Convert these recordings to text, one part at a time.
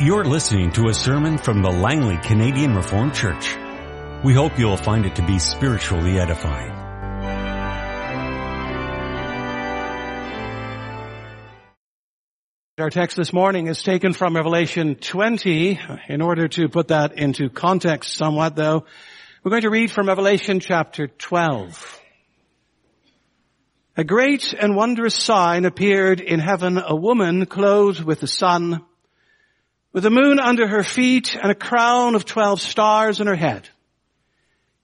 You're listening to a sermon from the Langley Canadian Reformed Church. We hope you'll find it to be spiritually edifying. Our text this morning is taken from Revelation 20. In order to put that into context somewhat though, we're going to read from Revelation chapter 12. A great and wondrous sign appeared in heaven, a woman clothed with the sun, with the moon under her feet and a crown of twelve stars on her head.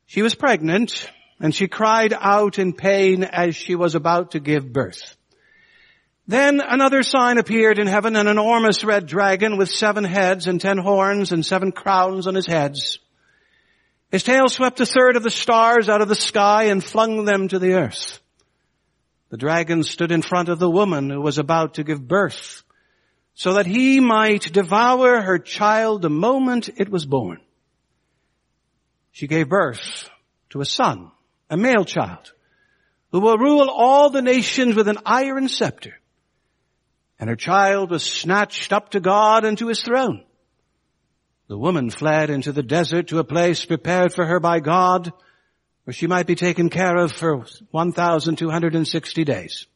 She was pregnant and she cried out in pain as she was about to give birth. Then another sign appeared in heaven, an enormous red dragon with seven heads and ten horns and seven crowns on his heads. His tail swept a third of the stars out of the sky and flung them to the earth. The dragon stood in front of the woman who was about to give birth so that he might devour her child the moment it was born. She gave birth to a son, a male child, who will rule all the nations with an iron scepter. And her child was snatched up to God and to his throne. The woman fled into the desert to a place prepared for her by God where she might be taken care of for 1,260 days.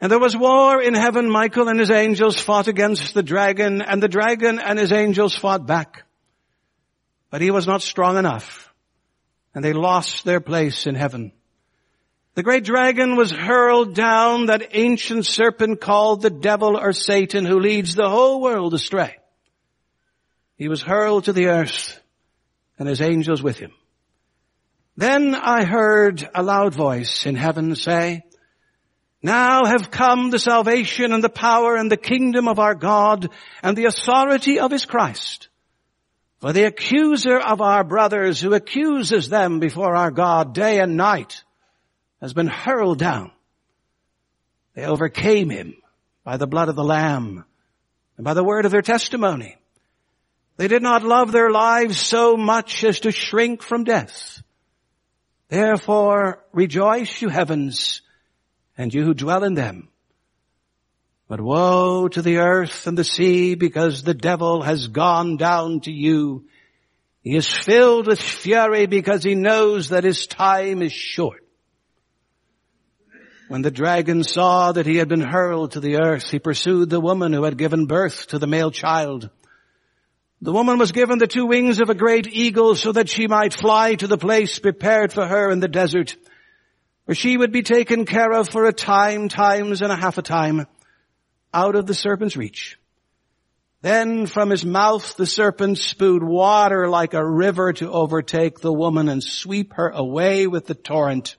And there was war in heaven. Michael and his angels fought against the dragon and the dragon and his angels fought back. But he was not strong enough and they lost their place in heaven. The great dragon was hurled down, that ancient serpent called the devil or Satan who leads the whole world astray. He was hurled to the earth and his angels with him. Then I heard a loud voice in heaven say, now have come the salvation and the power and the kingdom of our God and the authority of his Christ. For the accuser of our brothers who accuses them before our God day and night has been hurled down. They overcame him by the blood of the Lamb and by the word of their testimony. They did not love their lives so much as to shrink from death. Therefore rejoice you heavens and you who dwell in them. But woe to the earth and the sea because the devil has gone down to you. He is filled with fury because he knows that his time is short. When the dragon saw that he had been hurled to the earth, he pursued the woman who had given birth to the male child. The woman was given the two wings of a great eagle so that she might fly to the place prepared for her in the desert she would be taken care of for a time, times and a half a time, out of the serpent's reach. Then from his mouth the serpent spewed water like a river to overtake the woman and sweep her away with the torrent.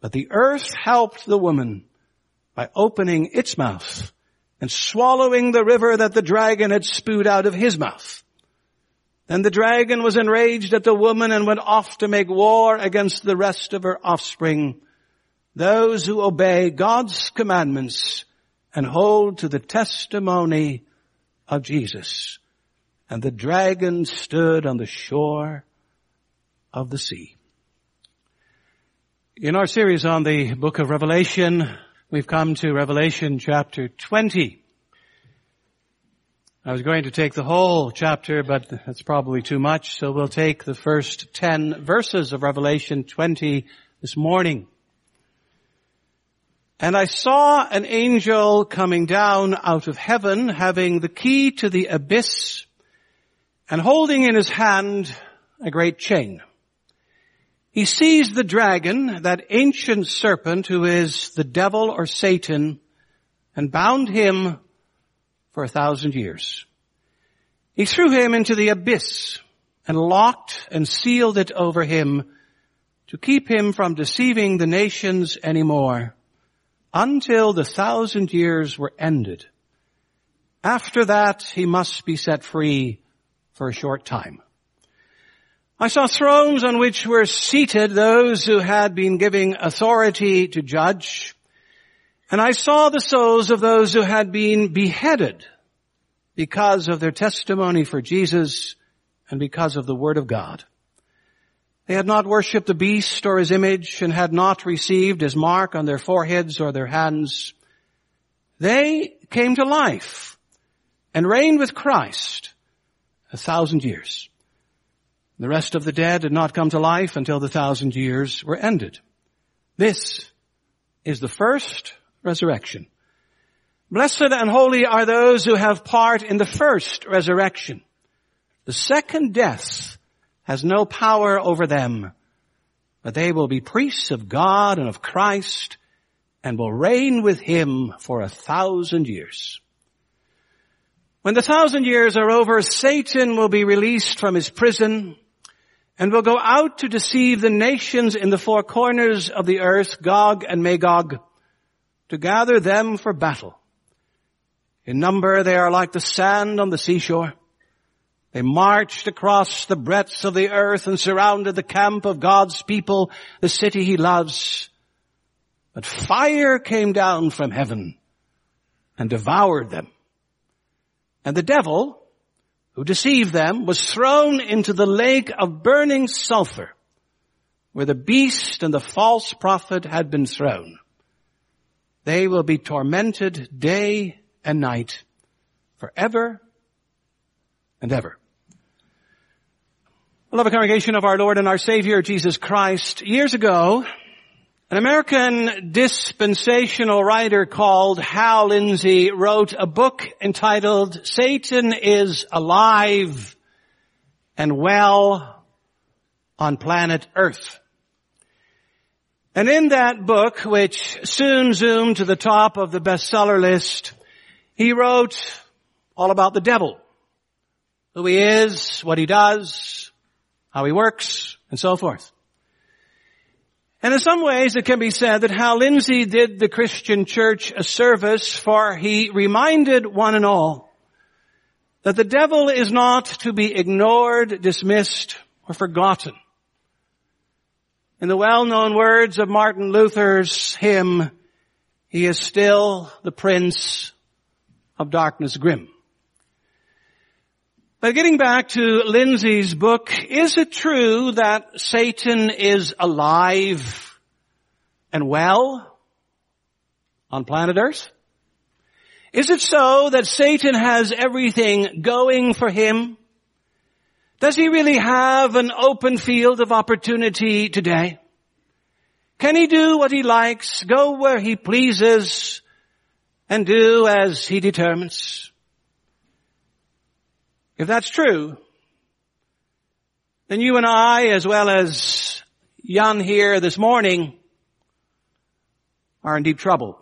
But the earth helped the woman by opening its mouth and swallowing the river that the dragon had spewed out of his mouth. Then the dragon was enraged at the woman and went off to make war against the rest of her offspring, those who obey God's commandments and hold to the testimony of Jesus. And the dragon stood on the shore of the sea. In our series on the book of Revelation, we've come to Revelation chapter 20. I was going to take the whole chapter, but that's probably too much, so we'll take the first 10 verses of Revelation 20 this morning. And I saw an angel coming down out of heaven having the key to the abyss and holding in his hand a great chain. He seized the dragon, that ancient serpent who is the devil or Satan, and bound him for a thousand years. He threw him into the abyss and locked and sealed it over him to keep him from deceiving the nations anymore until the thousand years were ended. After that, he must be set free for a short time. I saw thrones on which were seated those who had been giving authority to judge and I saw the souls of those who had been beheaded because of their testimony for Jesus and because of the Word of God. They had not worshipped the beast or his image and had not received his mark on their foreheads or their hands. They came to life and reigned with Christ a thousand years. The rest of the dead did not come to life until the thousand years were ended. This is the first resurrection. Blessed and holy are those who have part in the first resurrection. The second death has no power over them, but they will be priests of God and of Christ and will reign with him for a thousand years. When the thousand years are over, Satan will be released from his prison and will go out to deceive the nations in the four corners of the earth, Gog and Magog, to gather them for battle. In number they are like the sand on the seashore. They marched across the breadths of the earth and surrounded the camp of God's people, the city he loves. But fire came down from heaven and devoured them. And the devil, who deceived them, was thrown into the lake of burning sulfur, where the beast and the false prophet had been thrown. They will be tormented day and night forever and ever. Beloved congregation of our Lord and our Savior Jesus Christ, years ago, an American dispensational writer called Hal Lindsey wrote a book entitled Satan is Alive and Well on Planet Earth. And in that book, which soon zoomed to the top of the bestseller list, he wrote all about the devil. Who he is, what he does, how he works, and so forth. And in some ways it can be said that Hal Lindsey did the Christian church a service for he reminded one and all that the devil is not to be ignored, dismissed, or forgotten. In the well-known words of Martin Luther's hymn, he is still the prince of darkness grim. But getting back to Lindsey's book, is it true that Satan is alive and well on planet Earth? Is it so that Satan has everything going for him? Does he really have an open field of opportunity today? Can he do what he likes, go where he pleases, and do as he determines? If that's true, then you and I, as well as Jan here this morning, are in deep trouble.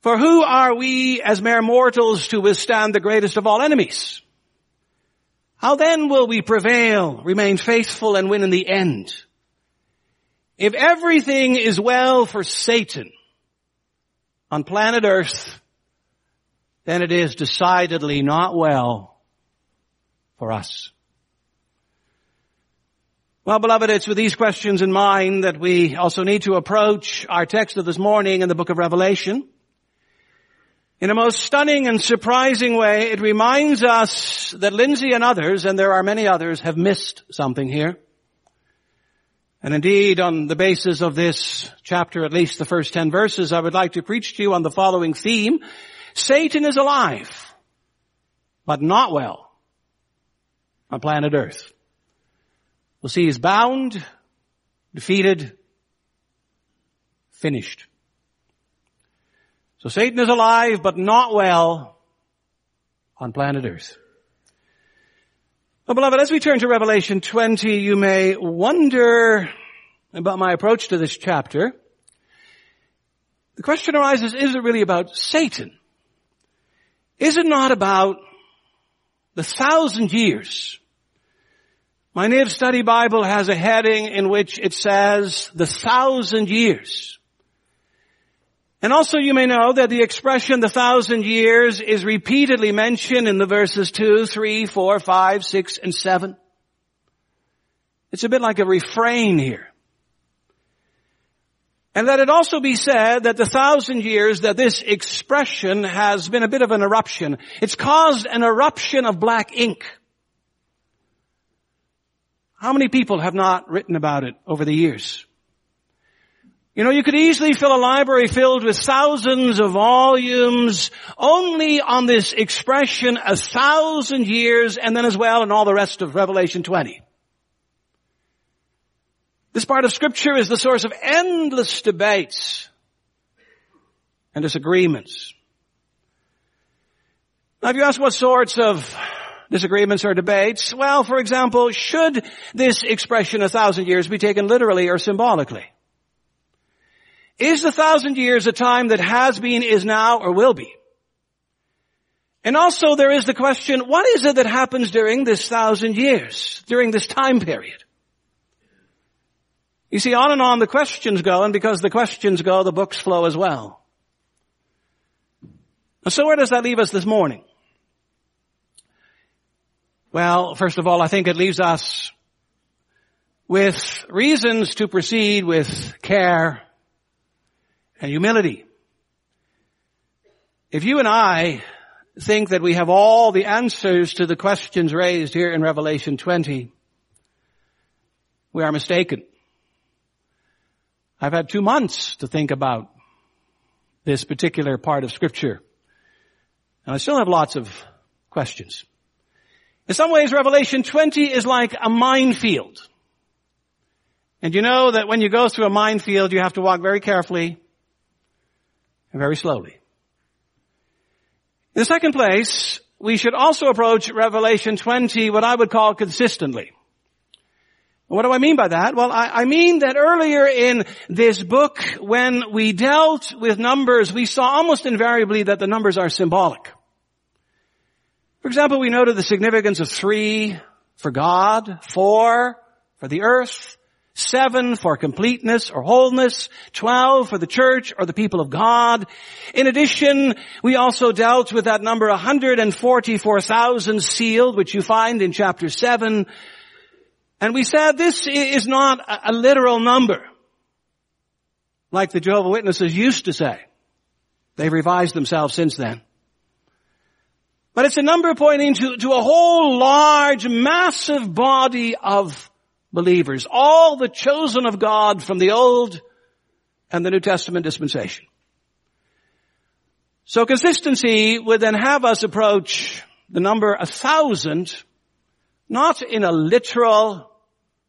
For who are we as mere mortals to withstand the greatest of all enemies? How then will we prevail, remain faithful, and win in the end? If everything is well for Satan on planet earth, then it is decidedly not well for us. Well, beloved, it's with these questions in mind that we also need to approach our text of this morning in the book of Revelation. In a most stunning and surprising way, it reminds us that Lindsey and others, and there are many others, have missed something here. And indeed, on the basis of this chapter, at least the first ten verses, I would like to preach to you on the following theme, Satan is alive, but not well on planet earth. We'll see he's bound, defeated, finished. So Satan is alive, but not well on planet earth. Well, beloved, as we turn to Revelation 20, you may wonder about my approach to this chapter. The question arises, is it really about Satan? Is it not about the thousand years? My NIV study Bible has a heading in which it says the thousand years. And also you may know that the expression the thousand years is repeatedly mentioned in the verses 2, 3, 4, 5, 6, and 7. It's a bit like a refrain here. And let it also be said that the thousand years that this expression has been a bit of an eruption, it's caused an eruption of black ink. How many people have not written about it over the years? You know, you could easily fill a library filled with thousands of volumes only on this expression a thousand years and then as well in all the rest of Revelation 20. This part of scripture is the source of endless debates and disagreements. Now if you ask what sorts of disagreements or debates, well, for example, should this expression a thousand years be taken literally or symbolically? Is the thousand years a time that has been, is now, or will be? And also there is the question, what is it that happens during this thousand years, during this time period? You see, on and on the questions go, and because the questions go, the books flow as well. So where does that leave us this morning? Well, first of all, I think it leaves us with reasons to proceed with care and humility. If you and I think that we have all the answers to the questions raised here in Revelation 20, we are mistaken. I've had two months to think about this particular part of scripture. And I still have lots of questions. In some ways, Revelation 20 is like a minefield. And you know that when you go through a minefield, you have to walk very carefully very slowly. In the second place, we should also approach Revelation 20 what I would call consistently. What do I mean by that? Well, I, I, mean that earlier in this book, when we dealt with numbers, we saw almost invariably that the numbers are symbolic. For example, we noted the significance of three for God, four for the earth, seven for completeness or wholeness, twelve for the church or the people of God. In addition, we also dealt with that number 144,000 sealed, which you find in chapter seven. And we said this is not a literal number, like the Jehovah Witnesses used to say. They've revised themselves since then. But it's a number pointing to, to a whole large, massive body of believers. All the chosen of God from the Old and the New Testament dispensation. So consistency would then have us approach the number a thousand, not in a literal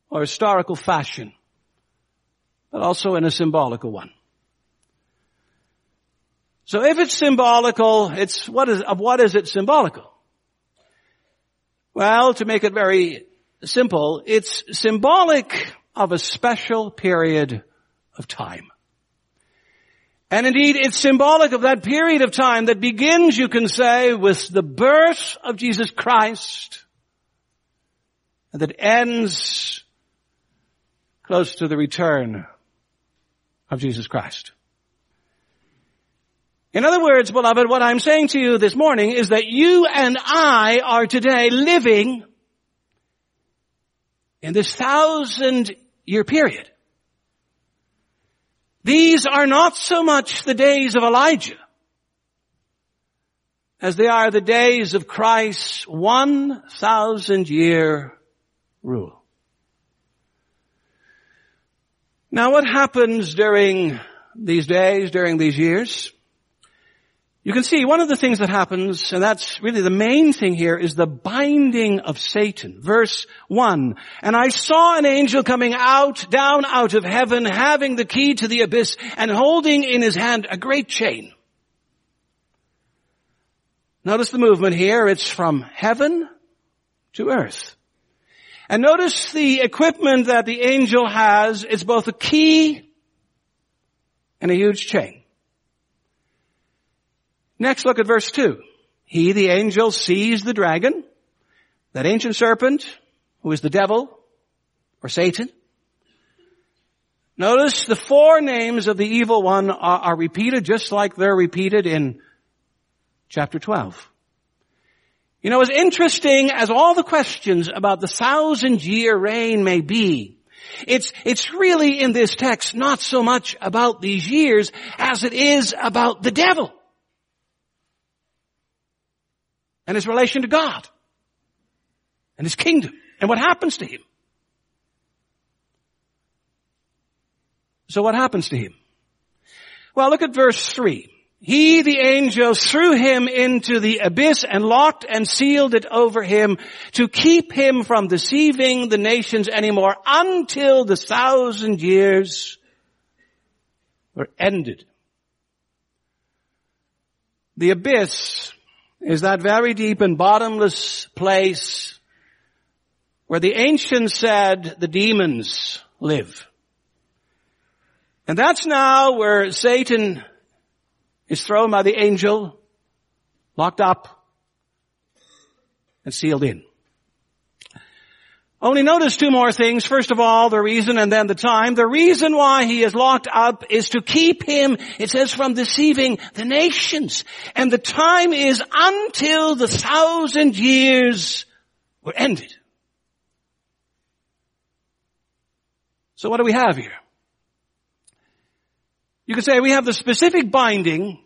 or historical fashion, but also in a symbolical one. So if it's symbolical, it's what is, of what is it symbolical? Well, to make it very simple, it's symbolic of a special period of time. And indeed, it's symbolic of that period of time that begins, you can say, with the birth of Jesus Christ and that ends close to the return of Jesus Christ. In other words, beloved, what I'm saying to you this morning is that you and I are today living in this thousand year period. These are not so much the days of Elijah as they are the days of Christ's one thousand year rule. Now what happens during these days, during these years? You can see one of the things that happens, and that's really the main thing here, is the binding of Satan. Verse 1. And I saw an angel coming out, down out of heaven, having the key to the abyss, and holding in his hand a great chain. Notice the movement here, it's from heaven to earth. And notice the equipment that the angel has, it's both a key and a huge chain. Next, look at verse 2. He, the angel, sees the dragon, that ancient serpent, who is the devil, or Satan. Notice the four names of the evil one are, are repeated just like they're repeated in chapter 12. You know, as interesting as all the questions about the thousand year reign may be, it's, it's really in this text not so much about these years as it is about the devil. And his relation to God and his kingdom and what happens to him. So what happens to him? Well, look at verse 3. He, the angel, threw him into the abyss and locked and sealed it over him to keep him from deceiving the nations anymore until the thousand years were ended. The abyss is that very deep and bottomless place where the ancients said the demons live. And that's now where Satan is thrown by the angel, locked up, and sealed in. Only notice two more things. First of all, the reason and then the time. The reason why he is locked up is to keep him, it says, from deceiving the nations. And the time is until the thousand years were ended. So what do we have here? You could say we have the specific binding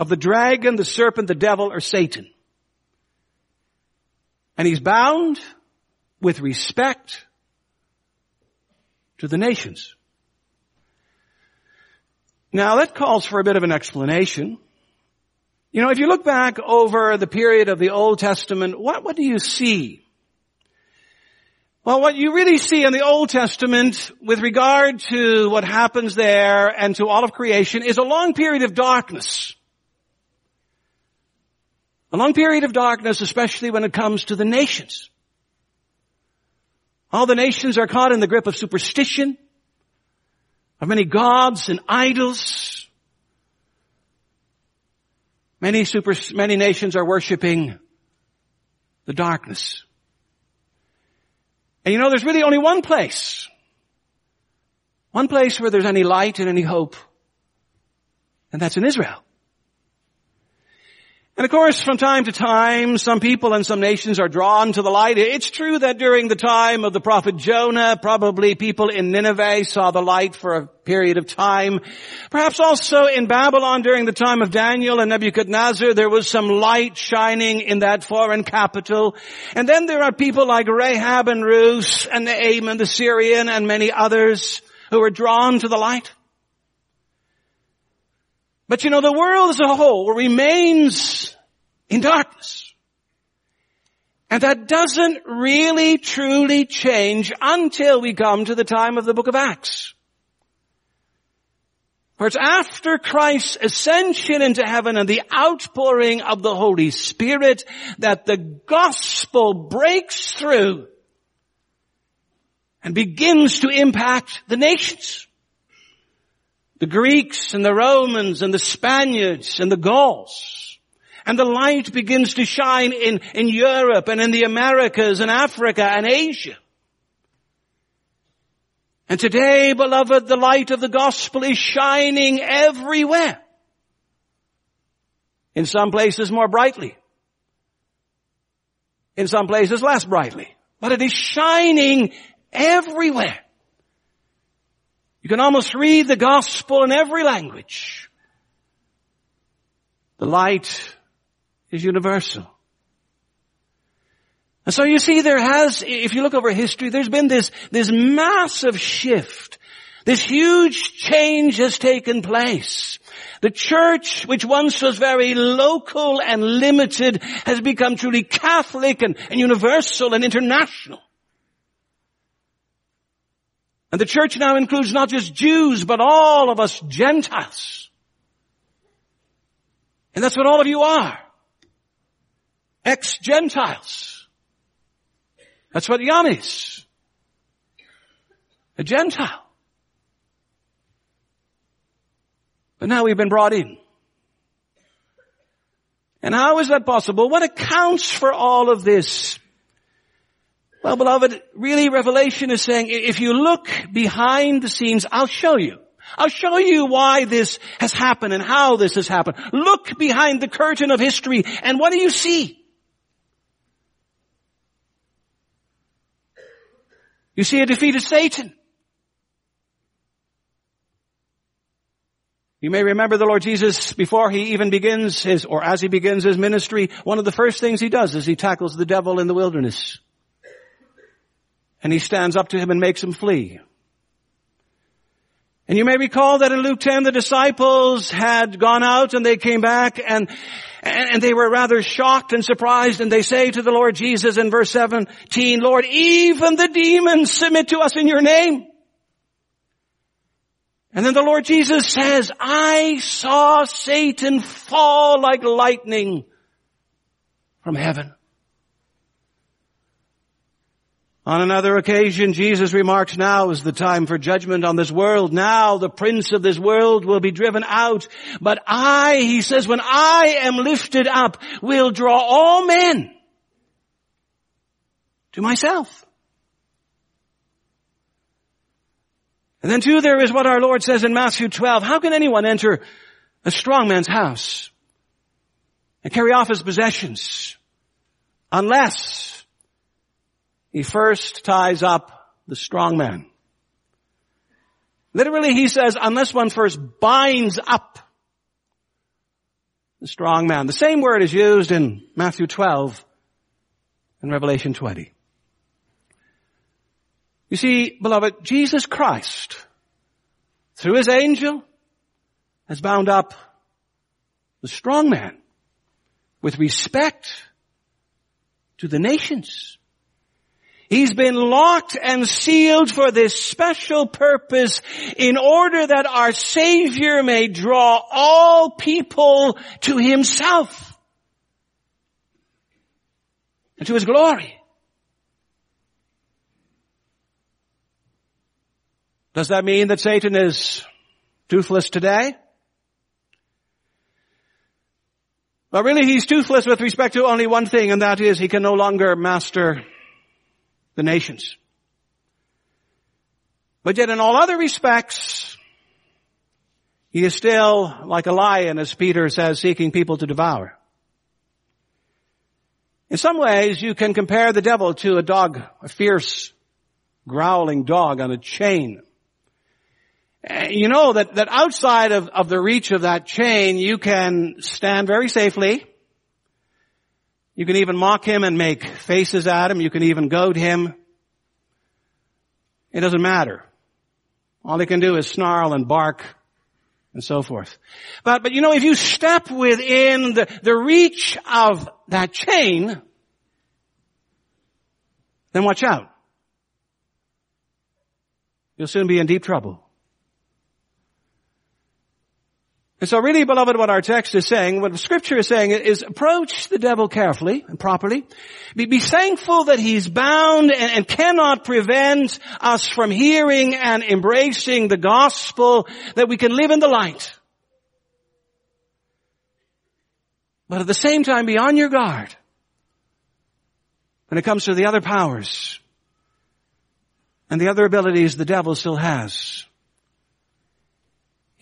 of the dragon, the serpent, the devil, or Satan. And he's bound with respect to the nations. Now that calls for a bit of an explanation. You know, if you look back over the period of the Old Testament, what, what do you see? Well, what you really see in the Old Testament with regard to what happens there and to all of creation is a long period of darkness. A long period of darkness, especially when it comes to the nations. All the nations are caught in the grip of superstition, of many gods and idols. Many super, many nations are worshiping the darkness. And you know, there's really only one place. One place where there's any light and any hope. And that's in Israel. And of course, from time to time, some people and some nations are drawn to the light. It's true that during the time of the prophet Jonah, probably people in Nineveh saw the light for a period of time. Perhaps also in Babylon during the time of Daniel and Nebuchadnezzar, there was some light shining in that foreign capital. And then there are people like Rahab and Ruth and Naaman the Syrian and many others who are drawn to the light. But you know, the world as a whole remains in darkness. And that doesn't really truly change until we come to the time of the book of Acts. For it's after Christ's ascension into heaven and the outpouring of the Holy Spirit that the gospel breaks through and begins to impact the nations the Greeks and the Romans and the Spaniards and the Gauls. And the light begins to shine in, in Europe and in the Americas and Africa and Asia. And today, beloved, the light of the gospel is shining everywhere. In some places more brightly. In some places less brightly. But it is shining everywhere. You can almost read the gospel in every language. The light is universal. And so you see there has, if you look over history, there's been this, this massive shift. This huge change has taken place. The church, which once was very local and limited, has become truly Catholic and, and universal and international. And the church now includes not just Jews, but all of us Gentiles. And that's what all of you are. Ex-Gentiles. That's what Jan is. A Gentile. But now we've been brought in. And how is that possible? What accounts for all of this? Well, beloved, really Revelation is saying, if you look behind the scenes, I'll show you. I'll show you why this has happened and how this has happened. Look behind the curtain of history and what do you see? You see a defeated Satan. You may remember the Lord Jesus before he even begins his, or as he begins his ministry, one of the first things he does is he tackles the devil in the wilderness and he stands up to him and makes him flee. And you may recall that in Luke 10 the disciples had gone out and they came back and, and they were rather shocked and surprised and they say to the Lord Jesus in verse 17, Lord, even the demons submit to us in your name. And then the Lord Jesus says, I saw Satan fall like lightning from heaven. On another occasion, Jesus remarks, now is the time for judgment on this world. Now the prince of this world will be driven out. But I, he says, when I am lifted up, will draw all men to myself. And then too, there is what our Lord says in Matthew 12. How can anyone enter a strong man's house and carry off his possessions unless he first ties up the strong man. Literally he says, unless one first binds up the strong man. The same word is used in Matthew 12 and Revelation 20. You see, beloved, Jesus Christ, through his angel, has bound up the strong man with respect to the nations. He's been locked and sealed for this special purpose in order that our Savior may draw all people to Himself and to His glory. Does that mean that Satan is toothless today? Well, really, he's toothless with respect to only one thing, and that is he can no longer master the nations. But yet in all other respects, he is still like a lion, as Peter says, seeking people to devour. In some ways, you can compare the devil to a dog, a fierce, growling dog on a chain. You know that, that outside of, of the reach of that chain, you can stand very safely you can even mock him and make faces at him. You can even goad him. It doesn't matter. All he can do is snarl and bark and so forth. But, but you know, if you step within the, the reach of that chain, then watch out. You'll soon be in deep trouble. And so really, beloved, what our text is saying, what scripture is saying is approach the devil carefully and properly. Be, be thankful that he's bound and, and cannot prevent us from hearing and embracing the gospel that we can live in the light. But at the same time, be on your guard when it comes to the other powers and the other abilities the devil still has.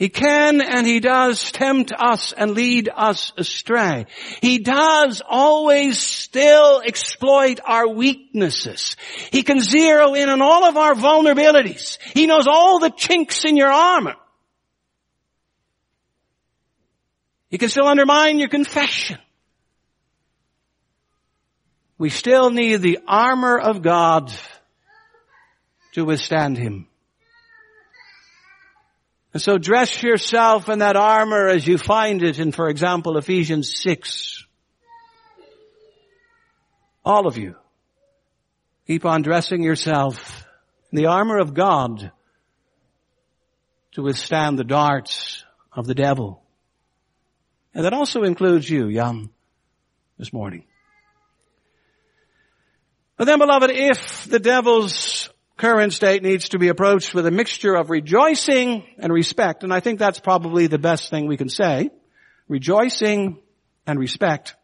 He can and he does tempt us and lead us astray. He does always still exploit our weaknesses. He can zero in on all of our vulnerabilities. He knows all the chinks in your armor. He can still undermine your confession. We still need the armor of God to withstand him. And so dress yourself in that armor as you find it in, for example, Ephesians 6. All of you. Keep on dressing yourself in the armor of God to withstand the darts of the devil. And that also includes you, Jan, this morning. But then beloved, if the devil's current state needs to be approached with a mixture of rejoicing and respect. And I think that's probably the best thing we can say. Rejoicing and respect.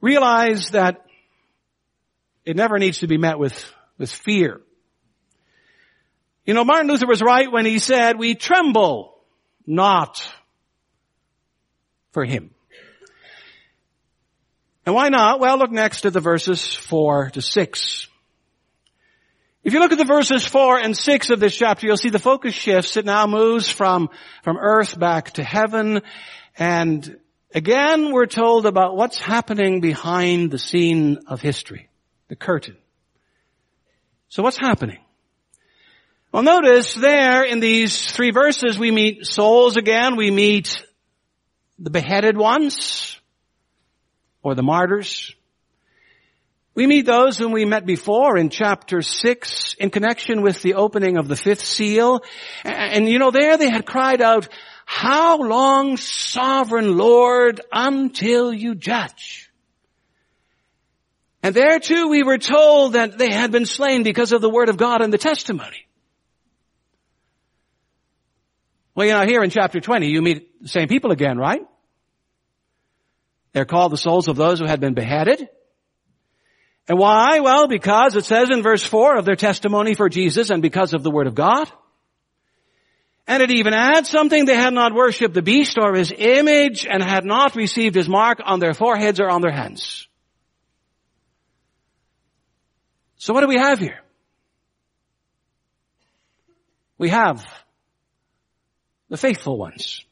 Realize that it never needs to be met with, with fear. You know, Martin Luther was right when he said, we tremble not for him. And why not? Well, look next at the verses four to six. If you look at the verses four and six of this chapter, you'll see the focus shifts. It now moves from, from earth back to heaven. And again, we're told about what's happening behind the scene of history, the curtain. So what's happening? Well, notice there in these three verses we meet souls again, we meet the beheaded ones, or the martyrs. We meet those whom we met before in chapter 6 in connection with the opening of the fifth seal. And, you know, there they had cried out, how long, sovereign Lord, until you judge? And there too we were told that they had been slain because of the word of God and the testimony. Well, you know, here in chapter 20, you meet the same people again, right? They're called the souls of those who had been beheaded. And why? Well, because it says in verse 4 of their testimony for Jesus and because of the Word of God. And it even adds something, they had not worshipped the beast or his image and had not received his mark on their foreheads or on their hands. So what do we have here? We have the faithful ones.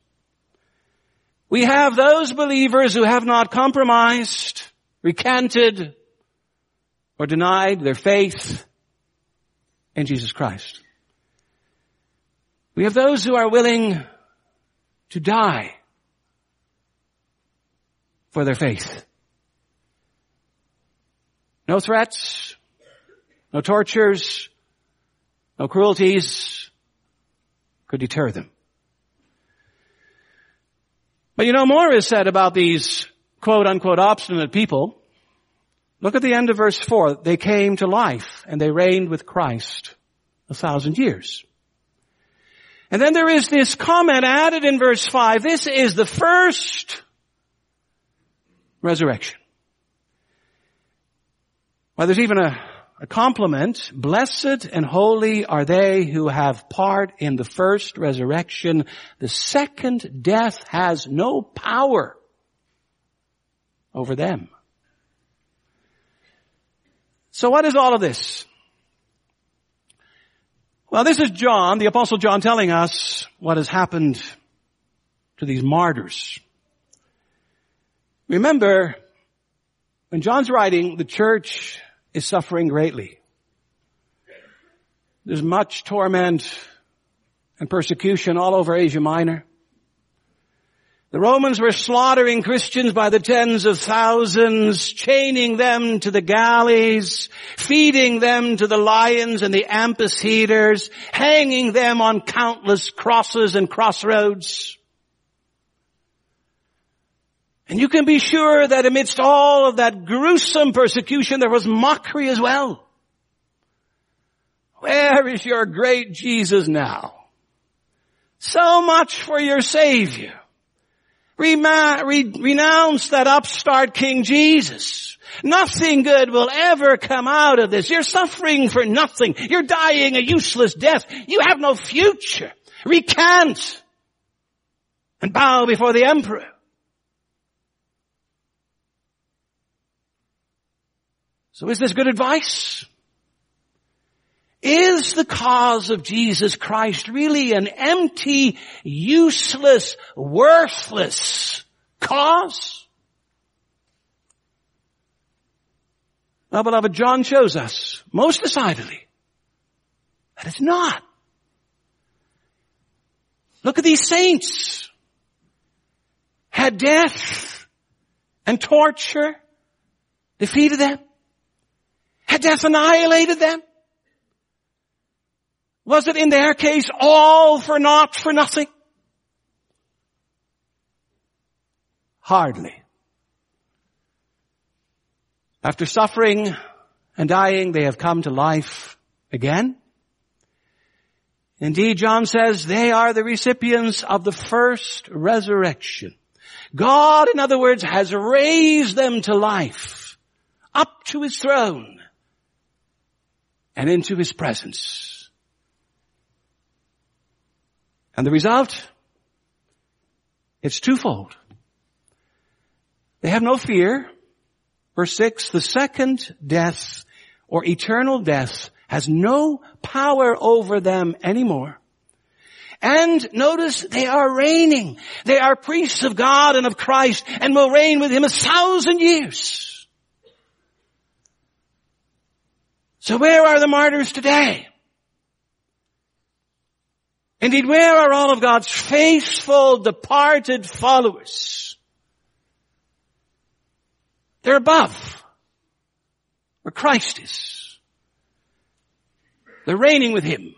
We have those believers who have not compromised, recanted, or denied their faith in Jesus Christ. We have those who are willing to die for their faith. No threats, no tortures, no cruelties could deter them. But you know, more is said about these quote unquote obstinate people. Look at the end of verse 4. They came to life and they reigned with Christ a thousand years. And then there is this comment added in verse 5. This is the first resurrection. Well, there's even a, a compliment. Blessed and holy are they who have part in the first resurrection. The second death has no power over them. So what is all of this? Well, this is John, the apostle John telling us what has happened to these martyrs. Remember, when John's writing, the church is suffering greatly. There's much torment and persecution all over Asia Minor. The Romans were slaughtering Christians by the tens of thousands, chaining them to the galleys, feeding them to the lions and the amphitheaters, hanging them on countless crosses and crossroads. And you can be sure that amidst all of that gruesome persecution, there was mockery as well. Where is your great Jesus now? So much for your Savior. Renounce that upstart King Jesus. Nothing good will ever come out of this. You're suffering for nothing. You're dying a useless death. You have no future. Recant and bow before the emperor. So is this good advice? Is the cause of Jesus Christ really an empty, useless, worthless cause? Now beloved, John shows us most decidedly that it's not. Look at these saints. Had death and torture defeated them? Had death annihilated them? Was it in their case all for naught, for nothing? Hardly. After suffering and dying, they have come to life again. Indeed, John says they are the recipients of the first resurrection. God, in other words, has raised them to life, up to his throne, and into his presence. And the result? It's twofold. They have no fear. Verse 6, the second death or eternal death has no power over them anymore. And notice they are reigning. They are priests of God and of Christ and will reign with Him a thousand years. So where are the martyrs today? Indeed, where are all of God's faithful departed followers? They're above where Christ is. They're reigning with Him.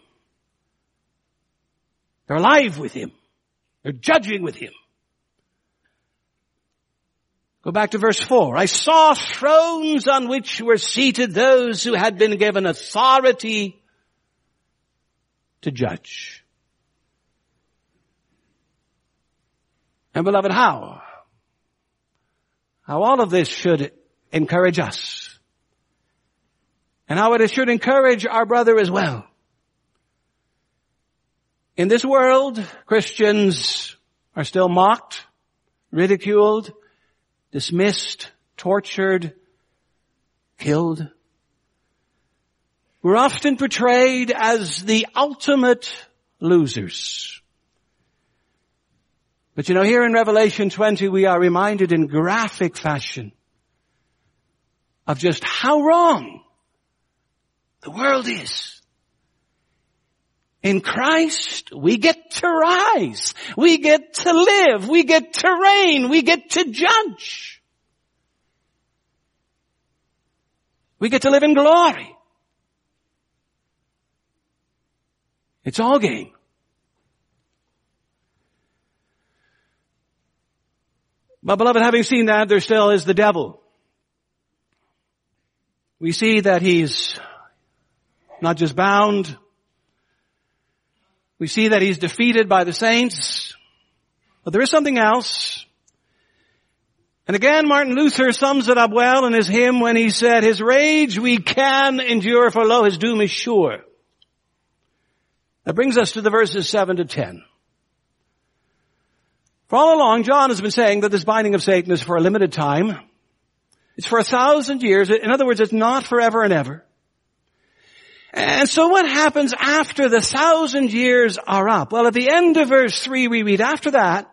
They're alive with Him. They're judging with Him. Go back to verse 4. I saw thrones on which were seated those who had been given authority to judge. And beloved, how? How all of this should encourage us. And how it should encourage our brother as well. In this world, Christians are still mocked, ridiculed, dismissed, tortured, killed. We're often portrayed as the ultimate losers. But you know, here in Revelation 20, we are reminded in graphic fashion of just how wrong the world is. In Christ, we get to rise. We get to live. We get to reign. We get to judge. We get to live in glory. It's all gain. But beloved, having seen that, there still is the devil. We see that he's not just bound, we see that he's defeated by the saints, but there is something else. And again, Martin Luther sums it up well in his hymn when he said, his rage we can endure, for lo, his doom is sure. That brings us to the verses 7 to 10. For all along, John has been saying that this binding of Satan is for a limited time. It's for a thousand years. In other words, it's not forever and ever. And so what happens after the thousand years are up? Well, at the end of verse three, we read, after that,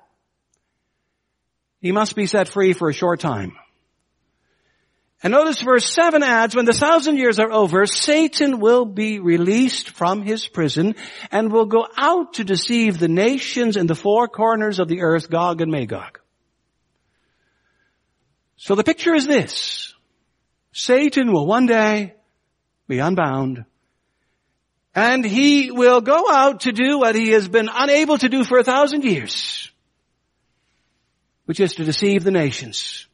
he must be set free for a short time. And notice verse 7 adds, when the thousand years are over, Satan will be released from his prison and will go out to deceive the nations in the four corners of the earth, Gog and Magog. So the picture is this. Satan will one day be unbound and he will go out to do what he has been unable to do for a thousand years, which is to deceive the nations.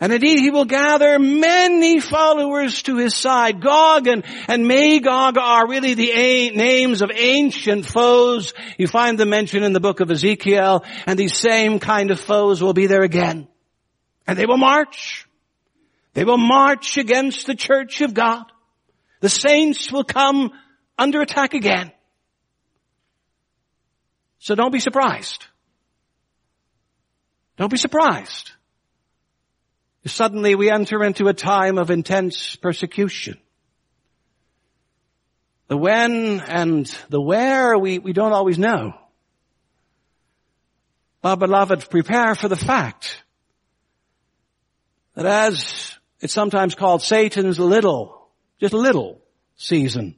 And indeed, he will gather many followers to his side. Gog and, and Magog are really the a- names of ancient foes. You find them mentioned in the book of Ezekiel, and these same kind of foes will be there again. And they will march. They will march against the church of God. The saints will come under attack again. So don't be surprised. Don't be surprised. Suddenly we enter into a time of intense persecution. The when and the where we, we don't always know. But beloved, prepare for the fact that as it's sometimes called Satan's little just little season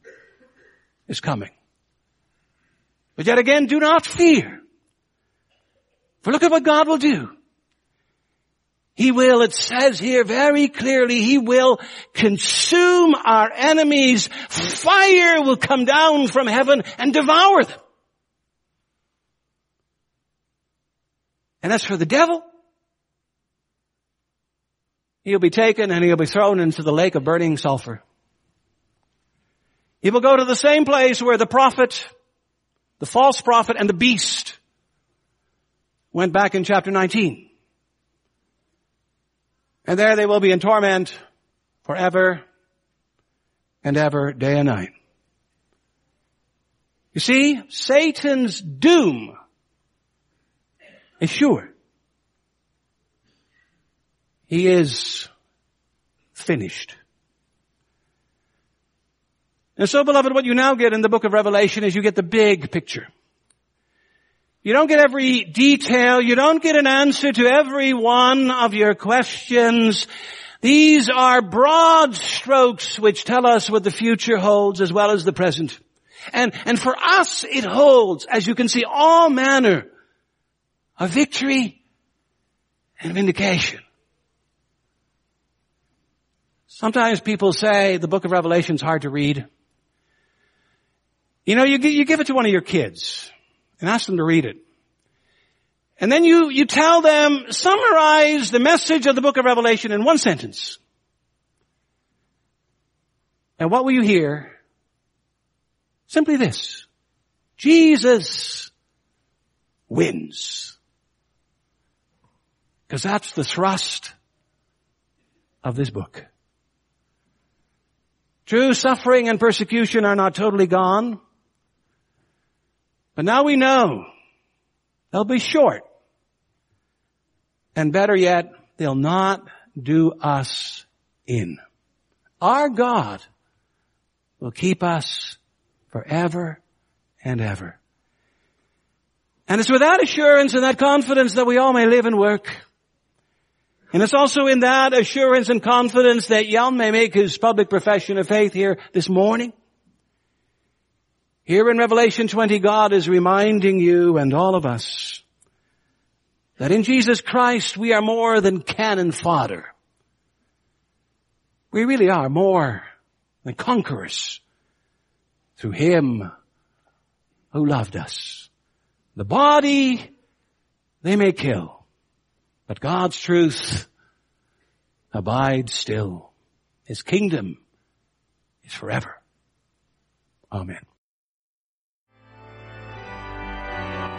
is coming. But yet again, do not fear. For look at what God will do. He will, it says here very clearly, He will consume our enemies. Fire will come down from heaven and devour them. And as for the devil, he'll be taken and he'll be thrown into the lake of burning sulfur. He will go to the same place where the prophet, the false prophet and the beast went back in chapter 19. And there they will be in torment forever and ever, day and night. You see, Satan's doom is sure. He is finished. And so beloved, what you now get in the book of Revelation is you get the big picture. You don't get every detail. You don't get an answer to every one of your questions. These are broad strokes which tell us what the future holds as well as the present. And, and for us, it holds, as you can see, all manner of victory and vindication. Sometimes people say the book of Revelation is hard to read. You know, you, you give it to one of your kids and ask them to read it. And then you, you tell them, summarize the message of the book of Revelation in one sentence. And what will you hear? Simply this. Jesus wins. Because that's the thrust of this book. True, suffering and persecution are not totally gone. But now we know they'll be short. And better yet, they'll not do us in. Our God will keep us forever and ever. And it's with that assurance and that confidence that we all may live and work. And it's also in that assurance and confidence that Jan may make his public profession of faith here this morning. Here in Revelation 20, God is reminding you and all of us that in Jesus Christ we are more than cannon fodder. We really are more than conquerors through Him who loved us. The body they may kill, but God's truth abides still. His kingdom is forever. Amen.